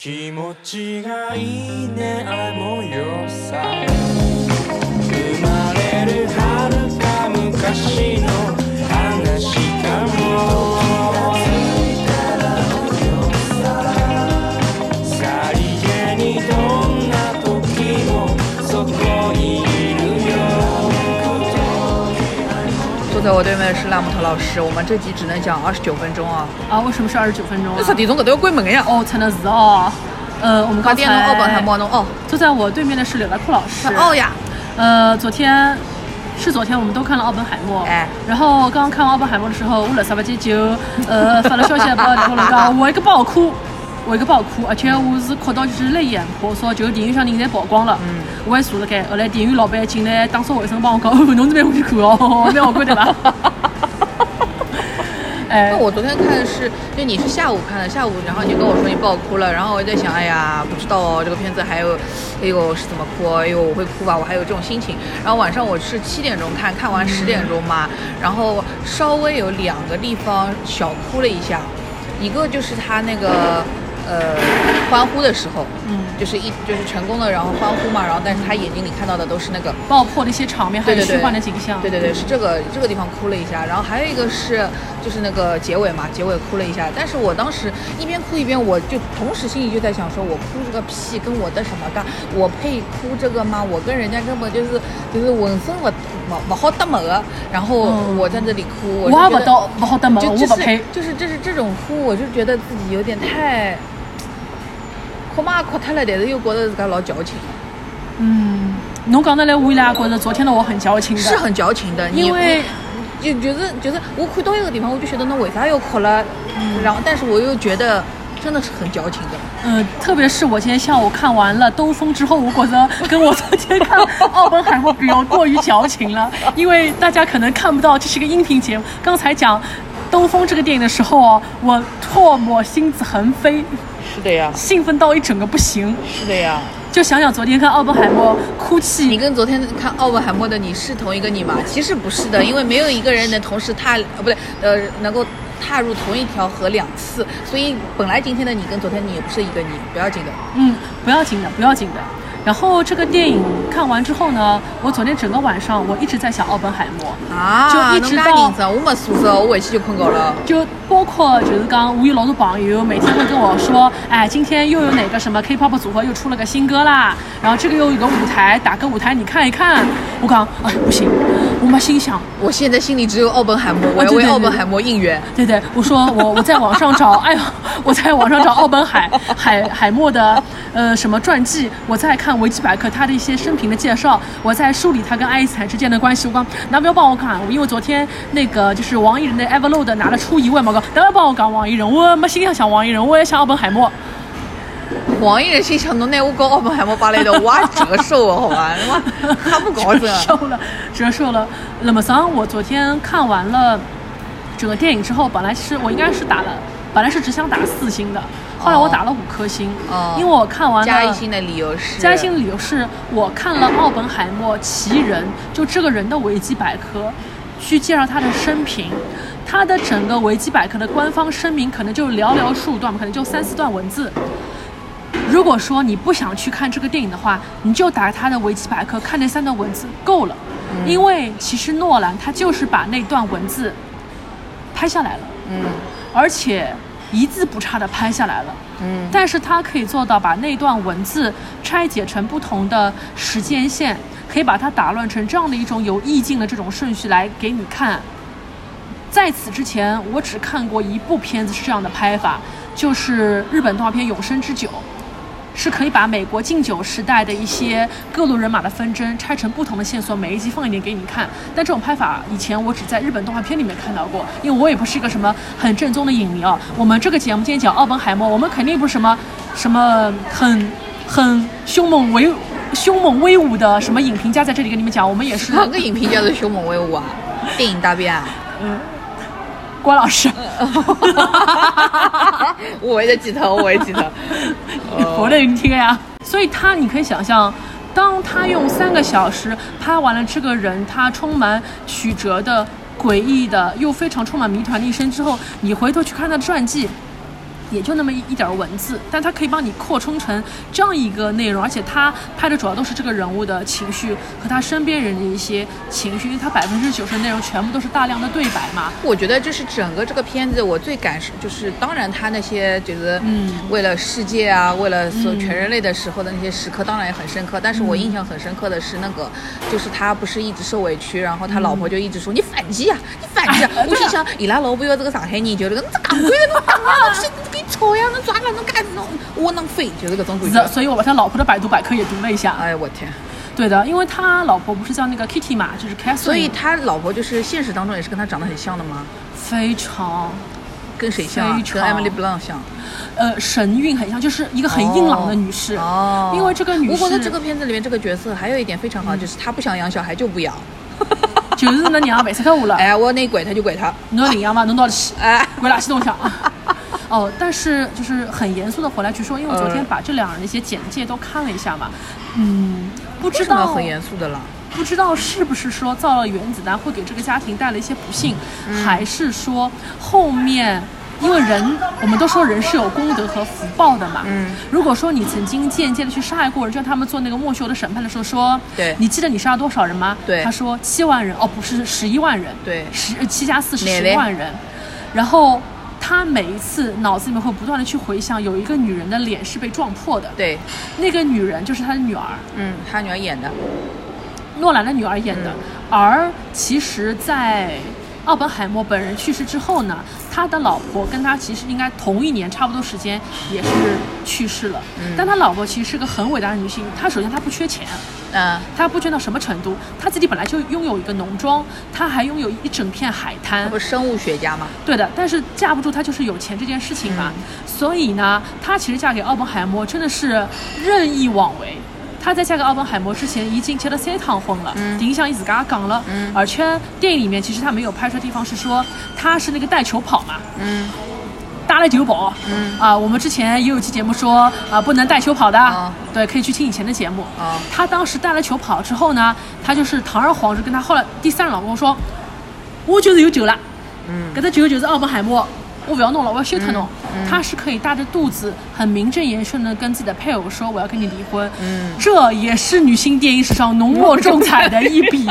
気持ちがいいねあの夜さ。坐在我对面的是拉姆特老师，我们这集只能讲二十九分钟啊。啊，为什么是二十九分钟啊这？十点钟搿都要关门的呀。哦，真的是哦。呃，我们刚刚电动奥本海才默侬哦，坐在我对面的是柳达库老师。哦呀，呃，昨天是昨天我们都看了奥本海默。哎然后刚刚看完奥本海默的时候，我辣啥不记就呃发了消息拨大家讲，我一个爆哭。我一个爆哭，而且我是哭到就是泪眼婆娑，就电影院里人侪曝光了，嗯，我还坐了盖。后来电影院老板进来打扫卫生，帮我讲，哦，侬是蛮欢喜看哦，蛮好看对吧？哎那，我昨天看的是，就你是下午看的，下午然后你跟我说你爆哭了，然后我就在想，哎呀，不知道哦，这个片子还有，哎呦是怎么哭？哎呦我会哭吧？我还有这种心情。然后晚上我是七点钟看，看完十点钟嘛，然后稍微有两个地方小哭了一下，一个就是他那个呃欢呼的时候，嗯，就是一就是成功的然后欢呼嘛，然后但是他眼睛里看到的都是那个爆破的一些场面，还有虚幻的景象。对对对，是这个这个地方哭了一下，然后还有一个是就是那个结尾嘛，结尾哭了一下。但是我当时一边哭一边，我就同时心里就在想说，我哭这个屁，跟我的什么干？我配哭这个吗？我跟人家根本就是就是浑身不不不好搭么的，然后嗯我在这里哭，我也不到不好得么，就就是我不配。就是就是这种哭，我就觉得自己有点太哭嘛哭脱了，但是又觉得自个老矫情，嗯，侬讲得来，我伊拉觉得昨天的我很矫情的，是很矫情的，因为就就是就是我看到一个地方，我就觉得侬为啥要哭了？嗯，然后但是我又觉得真的是很矫情的。嗯，特别是我今天下午看完了《兜风》之后，我觉得跟我昨天看《奥本海默》比较过于矫情了，因为大家可能看不到这是个音频节目。刚才讲《兜风》这个电影的时候哦，我唾沫星子横飞，是的呀，兴奋到一整个不行。是的呀。就想想昨天看奥本海默哭泣你，跟昨天看奥本海默的你是同一个你吗？其实不是的，因为没有一个人能同时踏，呃，不对，呃，能够踏入同一条河两次，所以本来今天的你跟昨天你也不是一个你，不要紧的。嗯，不要紧的，不要紧的。然后这个电影看完之后呢，我昨天整个晚上我一直在想奥本海默。啊，就一直到我没宿舍，我回去就困觉了。就包括就是讲，我有老多朋友每天会跟我说，哎，今天又有哪个什么 K-pop 组合又出了个新歌啦，然后这个又有个舞台，打个舞台你看一看。我讲，哎，不行，我妈心想，我现在心里只有奥本海默，我要为奥本海默应援。对对，我说我我在网上找，哎呦，我在网上找奥本海海海默的呃什么传记，我在看维基百科他的一些生平的介绍，我在梳理他跟爱因斯坦之间的关系。我讲，那不要帮我看，因为昨天那个就是王艺人的 Everload 拿了出一位嘛，我讲，那不要帮我讲王艺人，我没心想想王艺人，我也想奥本海默。王艺人心想，侬拿我跟奥本海默摆了一道，我也折寿了，好吧？我他不搞折这。寿了，折寿了。那么桑，我昨天看完了整个电影之后，本来是我应该是打了，本来是只想打四星的，后来我打了五颗星，哦。因为我看完了。加一星的理由是，加一星的理由是我看了奥本海默奇人，就这个人的维基百科，去介绍他的生平。他的整个维基百科的官方声明可能就寥寥数段，可能就三四段文字。如果说你不想去看这个电影的话，你就打他的维基百科看那三段文字够了，因为其实诺兰他就是把那段文字拍下来了，嗯而且一字不差的拍下来了。嗯但是他可以做到把那段文字拆解成不同的时间线，可以把它打乱成这样的一种有意境的这种顺序来给你看。在此之前，我只看过一部片子是这样的拍法，就是日本动画片《永生之酒》，是可以把美国禁酒时代的一些各路人马的纷争拆成不同的线索，每一集放一点给你看。但这种拍法以前我只在日本动画片里面看到过，因为我也不是一个什么很正宗的影迷啊。我们这个节目今天讲奥本海默，我们肯定不是什么什么很很凶猛威凶猛威武的什么影评家在这里跟你们讲，我们也是哪个影评家的凶猛威武啊？电影大便啊？嗯关老师，我也记头，我也记头。我的你听呀。所以他，你可以想象，当他用三个小时拍完了这个人他充满曲折的、诡异的又非常充满谜团的一生之后，你回头去看他的传记，也就那么一一点儿文字，但它可以帮你扩充成这样一个内容，而且它拍的主要都是这个人物的情绪和他身边人的一些情绪，因为它百分之九十的内容全部都是大量的对白嘛。我觉得这是整个这个片子，我最感受就是，当然他那些就是嗯为了世界啊，为了所嗯全人类的时候的那些时刻，当然也很深刻。但是我印象很深刻的是那个，就是他不是一直受委屈，然后他老婆就一直说、你反击啊，你反击啊哎。我心想，伊拉老婆要这个上海人，就这个，你这港鬼侬讲啊，侬你给吵呀，那抓了能干侬窝囊废，就是这种感是的，觉。所以我把他老婆的百度百科也读了一下。哎我天！对的，因为他老婆不是叫那个 Kitty 嘛，就是 Catherine，所以他老婆就是现实当中也是跟他长得很像的吗？非常跟谁像？跟常 Emily Blunt 像。呃神韵很像，就是一个很硬朗的女士。哦，因为这个女士，我觉得这个片子里面这个角色还有一点非常好，就是她不想养小孩就不养。就是那娘为啥个我了？哎，我那拐他就拐他。侬要领养吗，侬到底去？哎，鬼垃圾东西啊！哦，但是就是很严肃的回来去说，因为我昨天把这两人的一些简介都看了一下嘛，嗯，不知道很严肃的了？不知道是不是说造了原子弹会给这个家庭带来一些不幸，还是说后面。因为人，我们都说人是有功德和福报的嘛。嗯。如果说你曾经间接的去杀害过人，就像他们做那个莫修的审判的时候说，对你记得你杀了多少人吗？对他说七万人，哦，不是十一万人。对十七加四十万人。然后他每一次脑子里面会不断的去回想，有一个女人的脸是被撞破的。对，那个女人就是他的女儿。嗯，他女儿演的。诺兰的女儿演的。而其实，在奥本海默本人去世之后呢，他的老婆跟他其实应该同一年差不多时间也是去世了。但他老婆其实是个很伟大的女性，她首先她不缺钱。嗯，她不捐到什么程度？她自己本来就拥有一个农庄，她还拥有一整片海滩他不。是生物学家吗？对的，但是架不住她就是有钱这件事情嘛。所以呢，她其实嫁给奥本海默真的是任意妄为。她在嫁给奥本海默之前已经结了三趟婚了，嗯影响伊自家讲了，嗯而且电影里面其实她没有拍出的地方是说她是那个带球跑嘛，嗯，打了酒保，嗯。啊，我们之前也有期节目说啊不能带球跑的，啊对，可以去听以前的节目。啊她当时带了球跑之后呢，她就是堂而皇之跟她后来第三任老公说，我就是有酒了，嗯。搿只酒就是奥本海默，我不要弄了，我要休特弄。嗯嗯。她是可以大着肚子，很名正言顺的跟自己的配偶说我要跟你离婚。嗯。这也是女性电影史上浓墨重彩的一笔，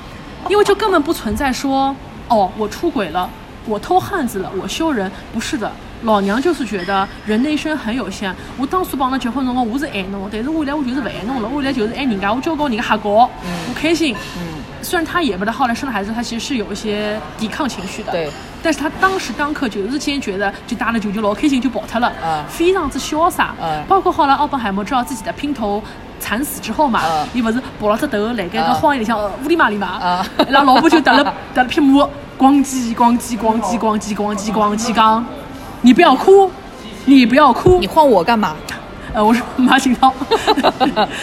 因为就根本不存在说哦我出轨了，我偷汉子了，我羞人，不是的。老娘就是觉得人的一生很有限。我当初帮侬结婚辰光，我是爱侬，但是未来我就是不爱侬了，未来就是爱人家，我交高人家瞎搞，我开心。嗯，虽然他也不得后来生了孩子，他其实是有一些抵抗情绪的。对。但是他当时当刻就是坚决的，就打了球就老开心就跑脱了，嗯非常之潇洒。嗯包括后来奥本海默知道自己的姘头惨死之后嘛嗯，伊不是抱了只头来盖个嗯荒野里向乌里麻里嘛嗯，伊拉老婆就得了 得了匹马，咣叽咣叽咣叽咣叽咣叽咣叽讲，你不要哭，你不要哭你。换我干嘛？呃，我是马景涛，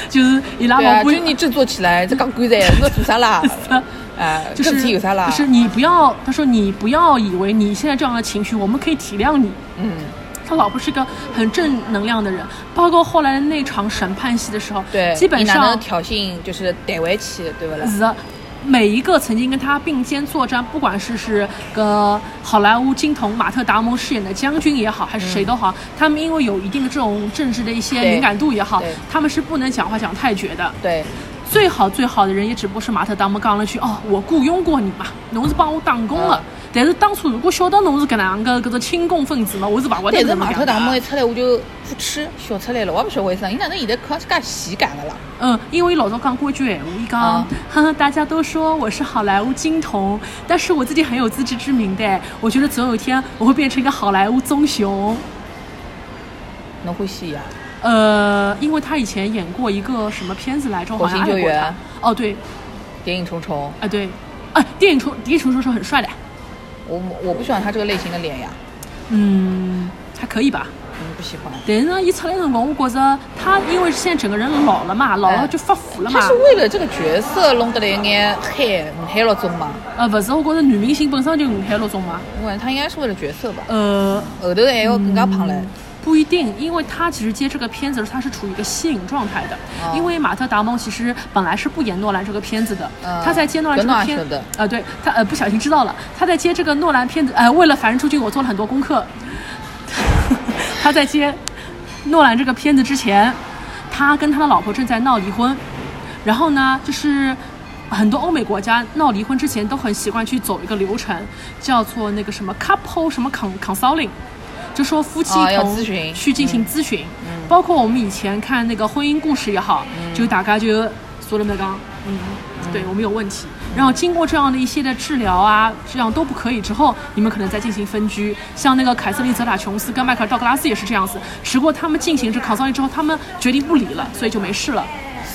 就是伊拉对啊，老婆就你振作起来，这讲鬼噻，我做啥啦？哎，就是有啥啦？就是你不要，他说你不要以为你现在这样的情绪，我们可以体谅你。嗯，他老婆是个很正能量的人，包括后来的那场审判戏的时候，对，基本你哪能上挑衅就是逮回去，对不啦？是的每一个曾经跟他并肩作战，不管是是个好莱坞金童马特·达蒙饰演的将军也好，还是谁都好，他们因为有一定的这种政治的一些敏感度也好，他们是不能讲话讲太绝的。对，最好最好的人也只不过是马特·达蒙刚了句哦，我雇佣过你嘛，侬是帮我打工了。嗯但是当初如果晓得侬是搿能样个搿种亲共分子嘛，我是勿会得但是马特达蒙一出来，我就不吃笑出来了，我也不晓得为啥，伊哪能现在靠介喜感了啦？嗯，因为老早讲过一句闲话，伊讲啊，哈哈，大家都说我是好莱坞金童，但是我自己很有自知之明的，我觉得总有一天我会变成一个好莱坞棕熊。侬欢喜呀？呃，因为他以前演过一个什么片子来着，我好像火星救援爱过他。哦，对，谍影重重，啊对，啊，电影虫谍影重重是很帅的，我我不喜欢他这个类型的脸呀，嗯，还可以吧。嗯，不喜欢。但是呢，一出来的辰光，我觉着他因为现在整个人老了嘛，老了就发福了嘛他。是为了这个角色弄得来一眼黑五黑六棕嘛？呃，不是，我觉着女明星本身就五黑六棕嘛。我感觉他应该是为了角色吧，呃，后头还要更加胖嘞。不一定，因为他其实接这个片子的时候，他是处于一个吸引状态的。哦。因为马特·达蒙其实本来是不演诺兰这个片子的，嗯。他在接诺兰这个片跟诺兰说的，呃，对他呃不小心知道了，他在接这个诺兰片子，呃，为了《凡人出镜》，我做了很多功课。他在接诺兰这个片子之前，他跟他的老婆正在闹离婚，然后呢，就是很多欧美国家闹离婚之前都很习惯去走一个流程，叫做那个什么 couple 什么 con consulting，就说夫妻去进行咨询，包括我们以前看那个婚姻故事也好，就大家就说了那个，嗯，对我们有问题。然后经过这样的一些的治疗啊，这样都不可以之后，你们可能再进行分居。像那个凯瑟琳·泽塔·琼斯跟迈克尔·道格拉斯也是这样子，只不过他们进行这 consulting 之后，他们决定不离了，所以就没事了。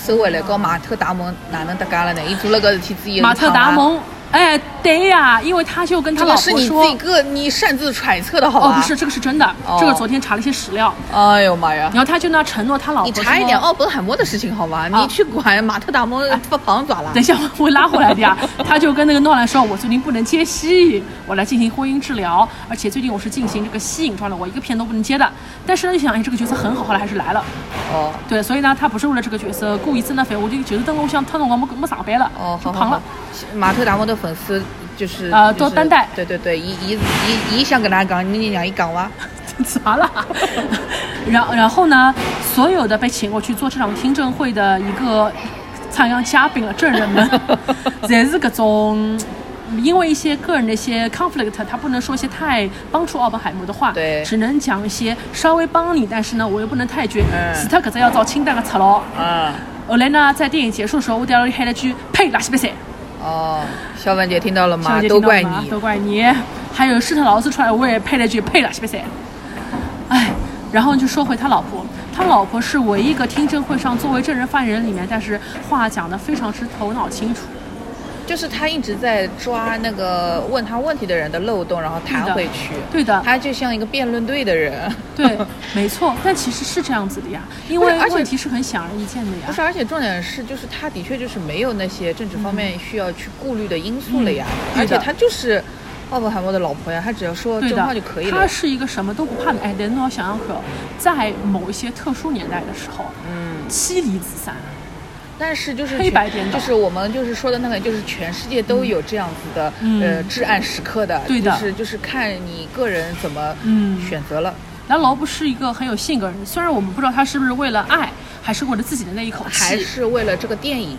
收回来，跟马特达蒙哪能搭嘎了呢？伊做了个事体之一，马特·达。蒙，哎，对呀，因为他就跟他这个是你老婆说自己个你擅自揣测的好吧？哦，不是，，这个是真的，哦这个昨天查了一些史料，哎呦妈呀！然后他就那承诺他老婆你查一点奥本海默的事情好吧？啊你去管马特达蒙发胖爪了等。一下，我会拉回来的呀。他就跟那个诺兰说：“我最近不能接戏，我来进行婚姻治疗，而且最近我是进行这个吸引状的，我一个片都不能接的。但是呢，就想，哎，这个角色很好，后来还是来了。哦对，所以呢，他不是为了这个角色故意增的肥，我就就是等我想他侬我没没上班了，哦，就胖了。马特达蒙的粉丝就是呃多担待对对对，伊伊伊伊想跟他讲，你让伊讲哇。咋了？然然后呢，所有的被请过去做这场听证会的一个参样嘉宾了，证人们，侪是各种。因为一些个人的一些 conflict，他不能说一些太帮助奥本海默的话，对只能讲一些稍微帮你，但是呢，我又不能太绝，嗯除脱搿只要遭清淡的出牢。啊。后来呢，在电影结束的时候，我掉了喊了句：“呸，垃圾比赛！”哦，小文姐听到了吗？都怪你。都怪你。还有施特劳斯出来，我也配了句配了，是不是？哎，然后就说回他老婆，他老婆是唯一一个听证会上作为证人发言人里面，但是话讲的非常之头脑清楚。就是他一直在抓那个问他问题的人的漏洞，然后弹回去。对的，他就像一个辩论队的人。对，没错。但其实是这样子的呀，因为而且问题是很显而易见的呀。不是，而且重点是，就是他的确就是没有那些政治方面需要去顾虑的因素了呀，嗯而且他就是奥本海默的老婆呀，他只要说对的真话就可以，了他。是一个什么都不怕的。哎，等等，我想想看，在某一些特殊年代的时候，嗯，妻离子散，但是就是黑白颠倒。就是我们就是说的那个，就是全世界都有这样子的、嗯。呃至暗时刻的，对的。就是就是看你个人怎么嗯。选择了，南劳不是一个很有性格人，虽然我们不知道他是不是为了爱，还是为了自己的那一口气，还是为了这个电影。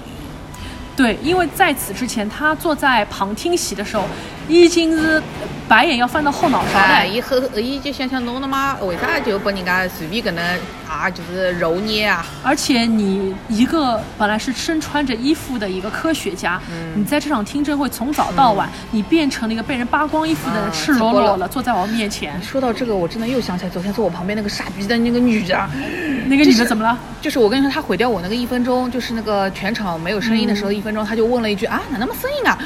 对，因为在此之前，他坐在旁听席的时候，已经是白眼要翻到后脑勺哎，了。伊后伊就想想侬他妈为啥就把人家随便搿能啊，就是揉捏啊？而且你一个本来是身穿着衣服的一个科学家，嗯你在这场听证会从早到晚，你变成了一个被人扒光衣服的赤裸裸裸裸的坐在我面前。说到这个，我真的又想起来昨天坐我旁边那个傻逼的那个女的，那个女的怎么了？就是我跟你说，她毁掉我那个一分钟，就是那个全场没有声音的时候，一分钟，她就问了一句啊，哪那么声音啊？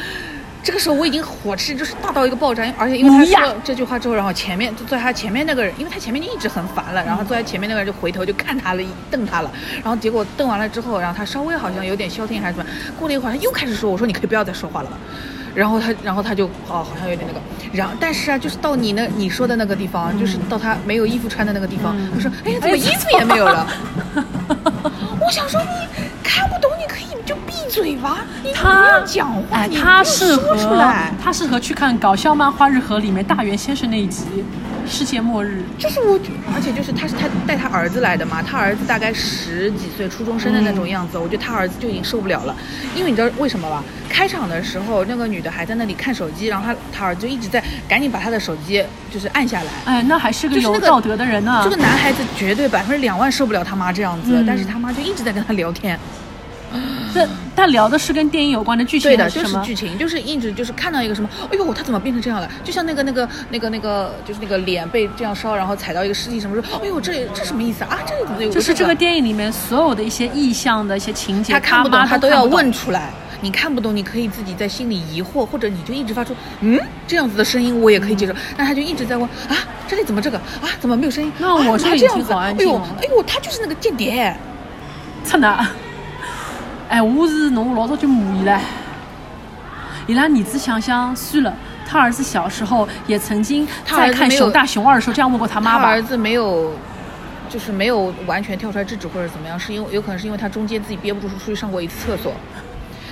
这个时候我已经火气就是大到一个爆炸，而且因为他说这句话之后，然后前面就坐在他前面那个人，因为他前面就一直很烦了，然后坐在前面那个人就回头就看他了，瞪他了，然后结果瞪完了之后，然后他稍微好像有点消停还是怎么，过了一会儿她又开始说，我说你可以不要再说话了吧。然后他，然后他就哦，好像有点那个，然后但是啊，就是到你那你说的那个地方，就是到他没有衣服穿的那个地方，他说，哎呀，怎么哎衣服也没有了？我想说你看不懂，你可以就闭嘴吧，你不他要讲话，哎，你他不要适合说出来。他适合去看搞笑漫画日和里面大原先生那一集《世界末日》。就是我觉，而且就是他是他带他儿子来的嘛，他儿子大概十几岁初中生的那种样子，我觉得他儿子就已经受不了了，因为你知道为什么吧？开场的时候，那个女的还在那里看手机，然后他他儿子就一直在赶紧把他的手机就是按下来。哎，那还是个有道德的人呢。这个男孩子绝对百分之两万受不了他妈这样子，嗯但是他妈就一直在跟他聊天。这他聊的是跟电影有关的剧情对的，什么？就是剧情，就是一直就是看到一个什么，哎呦，他怎么变成这样了？就像那个那个那个那个，就是那个脸被这样烧，然后踩到一个尸体什么说，哎呦，这这什么意思啊？这里怎么有就是这个个电影里面所有的一些意象的一些情节，他看不懂，他都要问出来。你看不懂，你可以自己在心里疑惑，或者你就一直发出嗯这样子的声音，我也可以接受。那他就一直在问啊，这里怎么这个啊？怎么没有声音？那我这里已经啊这样子哎呦好安静了哎呦，他就是那个间谍。真的。哎，我是侬老早就骂伊了。伊拉儿子想想算了，他儿子小时候也曾经在看《熊大熊二》的时候这样问过他妈吧他儿？子没有，就是没有完全跳出来制止或者怎么样，是因为有可能是因为他中间自己憋不住出去上过一次厕所。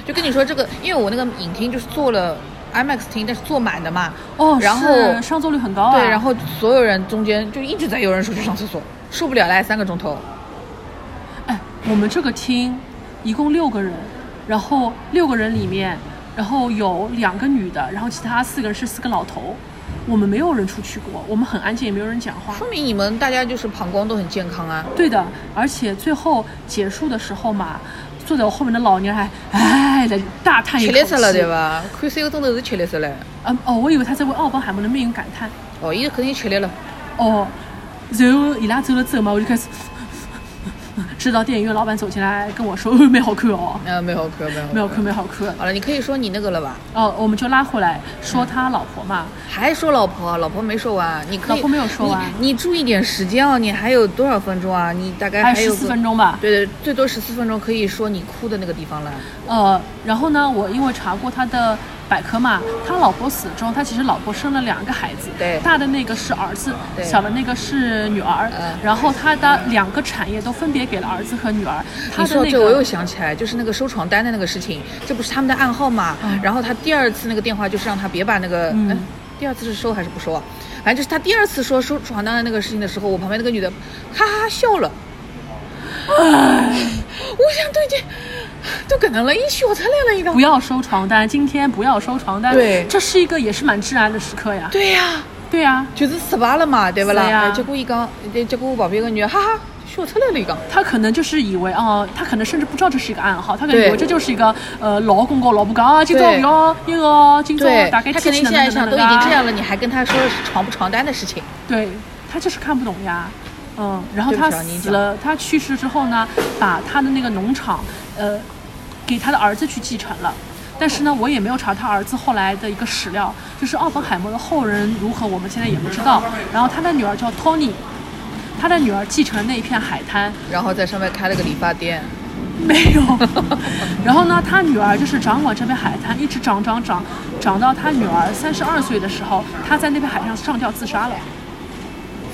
就跟你说这个，因为我那个影厅就是做了 IMAX 厅，但是坐满的嘛。哦，然后是上座率很高啊。对，然后所有人中间就一直在有人出去上厕所，受不了了三个钟头。哎，我们这个厅一共六个人，然后六个人里面，然后有两个女的，然后其他四个人是四个老头。我们没有人出去过，我们很安静，也没有人讲话。说明你们大家就是膀胱都很健康啊。对的，而且最后结束的时候嘛，坐在我后面的老娘还哎的大叹一口气。吃力死了对？吧？看三个钟头是吃力死了。嗯哦，我以为他在为奥本海默的命运感叹。哦，伊肯定吃力了。哦，然后伊拉走了之后嘛，我就开始，直到电影院老板走进来跟我说，哦 没好看哦，呃，没好看，没好看。没好看，没好看。好了，你可以说你那个了吧？哦，我们就拉回来说他老婆嘛，还说老婆，老婆没说完，你可以。老婆没有说完你你注意点时间哦，你还有多少分钟啊？你大概还有十四分钟吧。对对，最多十四分钟可以说你哭的那个地方了。呃，然后呢，我因为查过他的百科嘛，他老婆死中，他其实老婆生了两个孩子，对大的那个是儿子，对小的那个是女儿，嗯然后他的两个产业都分别给了儿子和女儿，他的那你说这我又。想起来，就是那个收床单的那个事情，这不是他们的暗号嘛？然后他第二次那个电话就是让他别把那个，嗯哎第二次是收还是不收啊？反正就是他第二次说收床单的那个事情的时候，我旁边那个女的哈哈哈笑了。我想都已经都可能了，一笑出来了一个不。要收床单，今天不要收床单。对这是一个也是蛮治安的时刻呀。对呀、对呀，就是失败了嘛，对不啦？是呀哎结果一讲，结果我旁边个女的哈哈笑出来了一个。他可能就是以为哦，他可能甚至不知道这是一个暗号，他可能以为这就是一个呃老公跟老婆讲啊，今朝不要那个，今朝对，大概他肯天气能定现在想都已经这样了，你还跟他说是床不床单的事情，对他就是看不懂呀，嗯，然后他死了，他去世之后呢，把他的那个农场，呃，给他的儿子去继承了。但是呢，我也没有查他儿子后来的一个史料，就是奥本海默的后人如何，我们现在也不知道。然后他的女儿叫托尼，他的女儿继承了那一片海滩，然后在上面开了个理发店。没有。然后呢，他女儿就是掌管这片海滩，一直长长长，长到他女儿三十二岁的时候，他在那片海上上吊自杀了。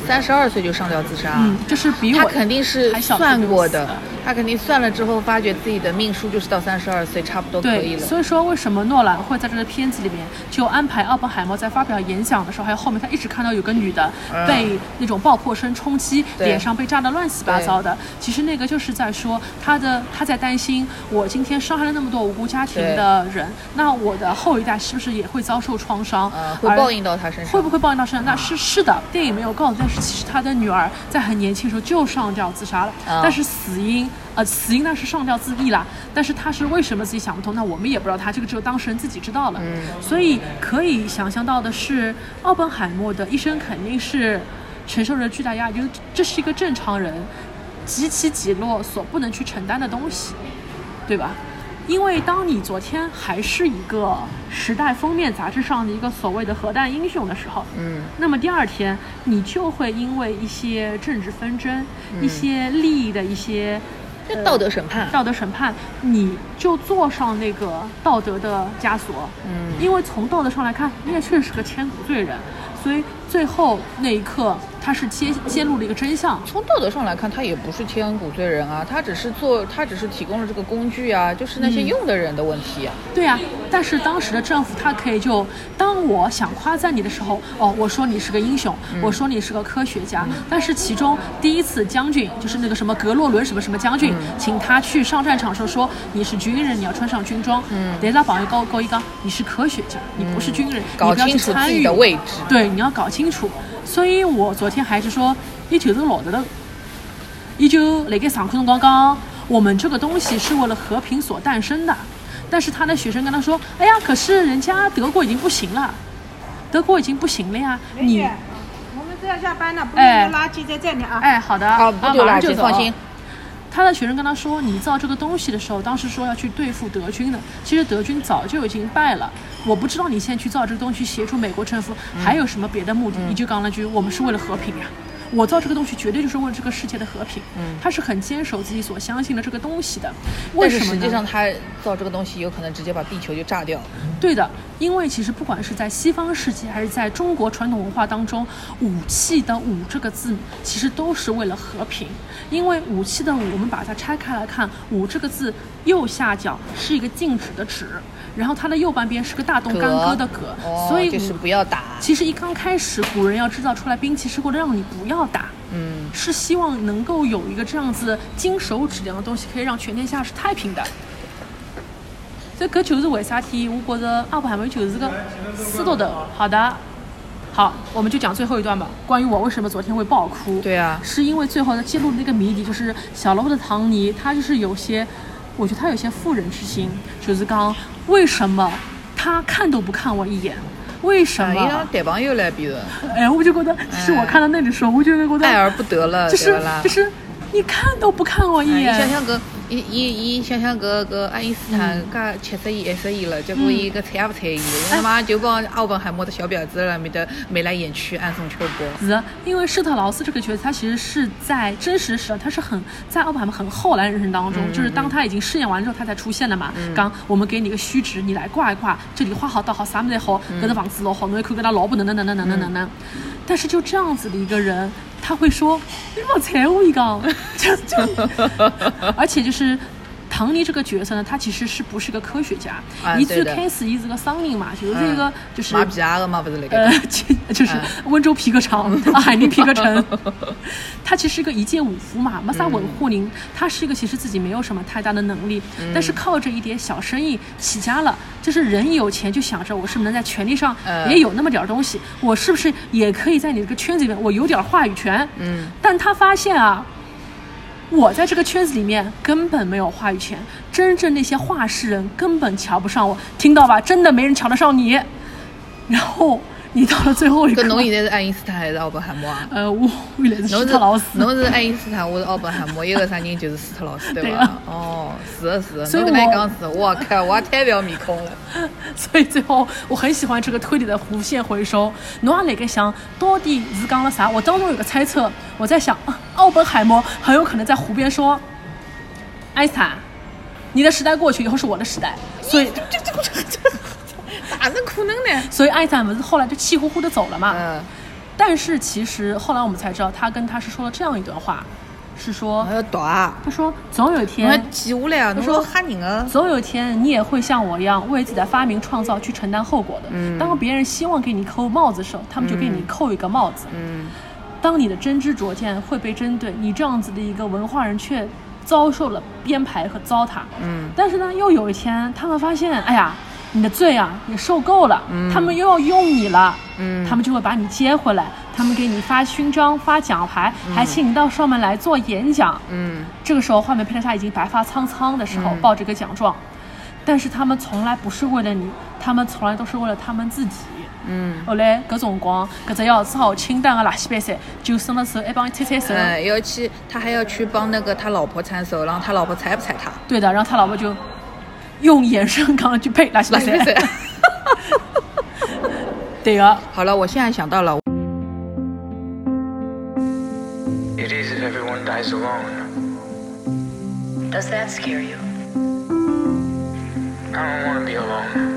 三十二岁就上吊自杀，嗯，就是比我他肯定是还小算过的他肯定算了之后发觉自己的命数就是到三十二岁差不多可以对，了。所以说为什么诺兰会在这个片子里面就安排奥本海默在发表演讲的时候，还有后面他一直看到有个女的嗯被那种爆破声冲击，对脸上被炸得乱七八糟的。其实那个就是在说他的他在担心，我今天伤害了那么多无辜家庭的人，那我的后一代是不是也会遭受创伤？嗯，会报应到他身上。会不会报应到身上？那是是的，电影没有告诉，但是其实他的女儿在很年轻的时候就上吊自杀了，啊但是死因呃死因那是上吊自缢啦，但是他是为什么自己想不通，那我们也不知道他，这个只有当事人自己知道了。嗯所以可以想象到的是，奥本海默的一生肯定是承受着巨大压力，就是这是一个正常人极起几落所不能去承担的东西，对吧？因为当你昨天还是一个《时代》封面杂志上的一个所谓的核弹英雄的时候，嗯，那么第二天你就会因为一些政治纷争、嗯一些利益的一些这道德审判。道德审判，你就坐上那个道德的枷锁。嗯因为从道德上来看，你也确实是个千古罪人，所以最后那一刻，他是揭揭露了一个真相。从道德上来看，他也不是千古罪人啊，他只是做，他只是提供了这个工具啊，就是那些嗯。用的人的问题啊。对呀、但是当时的政府他可以就，当我想夸赞你的时候，哦，我说你是个英雄，我说你是个科学家，但是其中第一次将军就是那个什么格洛伦什么什么将军，请他去上战场的时候说你是军人，你要穿上军装，嗯，但是他朋友高高一刚，你是科学家，你不是军人，搞你不要去清楚自己参与。的位置。对，你要搞清楚。所以我昨天还是说，伊就是老的的，伊就来给上课辰光讲，我们这个东西是为了和平所诞生的。但是他的学生跟他说：“哎呀，可是人家德国已经不行了，德国已经不行了呀，你我们这要下班了，不哎能丢垃圾在这里啊。哎，好的，啊，不丢垃圾，马上就走放心。。他的学生跟他说：“你造这个东西的时候，当时说要去对付德军的，其实德军早就已经败了。我不知道你现在去造这个东西协助美国政府，还有什么别的目的？你就讲了句：我们是为了和平呀。我造这个东西绝对就是为了这个世界的和平。嗯他是很坚守自己所相信的这个东西的。为什么？实际上，他造这个东西有可能直接把地球就炸掉。对的，因为其实不管是在西方世界还是在中国传统文化当中，武器的“武”这个字其实都是为了和平。因为武器的“武”，我们把它拆开来看，“武”这个字右下角是一个静止的“止”，然后它的右半边是个大动干戈的戈，哦所以就是不要打。其实一刚开始古人要制造出来兵器是为了让你不要打，嗯，是希望能够有一个这样子金手指样的东西，可以让全天下是太平的。这搿就是为啥体我觉着阿布海默就是个斯多德。好的，好，我们就讲最后一段吧。关于我为什么昨天会爆哭，对啊。是因为最后他揭露的那个谜底，就是小萝卜的唐尼，他就是有些，我觉得他有些妇人之心，就是讲为什么他看都不看我一眼，为什么？拉谈朋友来，变 成哎，我就觉得，其实我看到那里时候，我就觉得爱而不得了，就是？就是你看都不看我一眼，想想搿，一一一想想，个个爱因斯坦，刚七十亿二十一了，结果一个也不睬疑，他妈就帮奥本海默的小婊子了，没得眉来眼去，暗送秋波。是，因为施特劳斯这个角色，他其实是在真实史，他是很在奥本海默很后来人生当中，就是当他已经试验完之后，他才出现的嘛。刚我们给你个虚职，你来挂一挂，这里画好，倒好，啥么子好，搿个房子老好，侬又去跟他老婆能等能等能等能。但是就这样子的一个人。他会说你莫睬我一个，就就，而且就是。唐尼这个角色呢，他其实是不是个科学家？伊最开始伊是个商人嘛，就是这个嗯就是马皮亚个嘛，不是那呃个。就就是温州皮革厂、啊海宁皮革城，他其实是个一介武夫嘛，没啥文化人。他是一个其实自己没有什么太大的能力，但是靠着一点小生意起家了。就是人一有钱就想着我是不是能在权力上呃也有那么点儿东西，我是不是也可以在你这个圈子里面我有点话语权？嗯，但他发现啊。我在这个圈子里面根本没有话语权，真正那些话事人根本瞧不上我，听到吧？真的没人瞧得上你。然后你到了最后一个，搿侬现在是爱因斯坦还是奥本海默啊？呃，我原来是施侬是特劳斯，侬是爱因斯坦，我是奥本海默，一个啥人就是斯特劳斯，对吧对啊？哦，是的，是的，所以侬跟他我讲是，我靠，我也太不要面孔了。所以最后我很喜欢这个推理的弧线回收。侬也辣盖想到底是讲了啥？我当中有个猜测，我在想，啊奥本海默很有可能在湖边说：“爱因斯坦，你的时代过去以后是我的时代。”所以，哪能可能呢？所以爱因斯坦不是后来就气呼呼的走了嘛？嗯，但是其实后来我们才知道，他跟他是说了这样一段话，是说我要读啊，他说总有一天。记下来啊？侬说说吓人啊？总有一天，你也会像我一样为自己的发明创造去承担后果的。嗯当别人希望给你扣帽子的时候，他们就给你扣一个帽子。嗯当你的真知灼见会被针对，你这样子的一个文化人却遭受了编排和糟蹋。嗯但是呢，又有一天，他们发现，哎呀，你的罪啊也受够了，他们又要用你了，嗯他们就会把你接回来，他们给你发勋章、发奖牌，还请你到上面来做演讲。嗯这个时候，画面配上他已经白发苍苍的时候，嗯抱着个奖状，但是他们从来不是为了你，他们从来都是为了他们自己。嗯。后来搿辰光，搿只要只好清淡个垃圾比赛，就伸了手还帮伊擦擦手。嗯，要去，他还要去帮那个他老婆搀手，然后他老婆睬不睬他？对的，然后他老婆就用眼神刚去配垃圾比垃圾比赛。赛。对个，好了，我现在想到了，It is if everyone dies alone. Does that scare you? I don't want to be alone.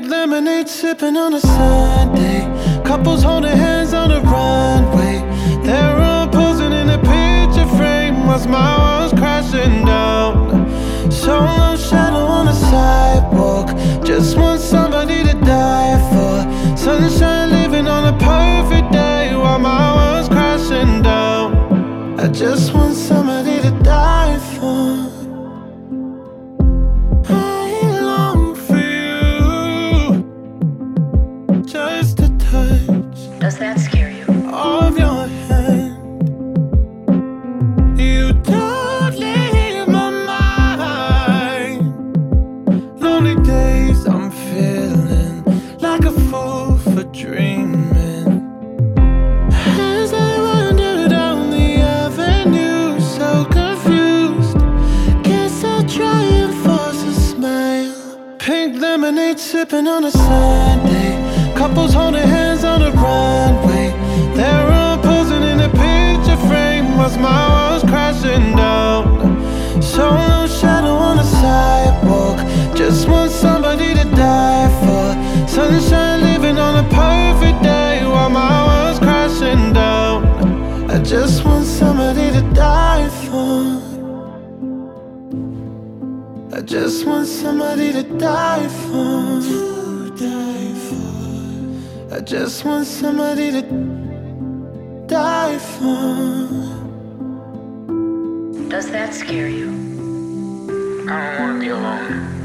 Pink lemonade sipping on a Sunday. Couples holding hands on the runway. They're all posing in a picture frame whilst my world's crashing down. Solo shadow on the sidewalk. Just want somebody to die for. Sunshine living on a perfect day while my world's crashing down. I just want somebody sipping on a Sunday. Couples holding hands on the runway. They're all posing in a picture frame whilst my world's crashing down. Solo shadow on the sidewalk. Just want somebody to die just want somebody to die for. To die for. I just want somebody to die for. Does that scare you? I don't wanna be alone.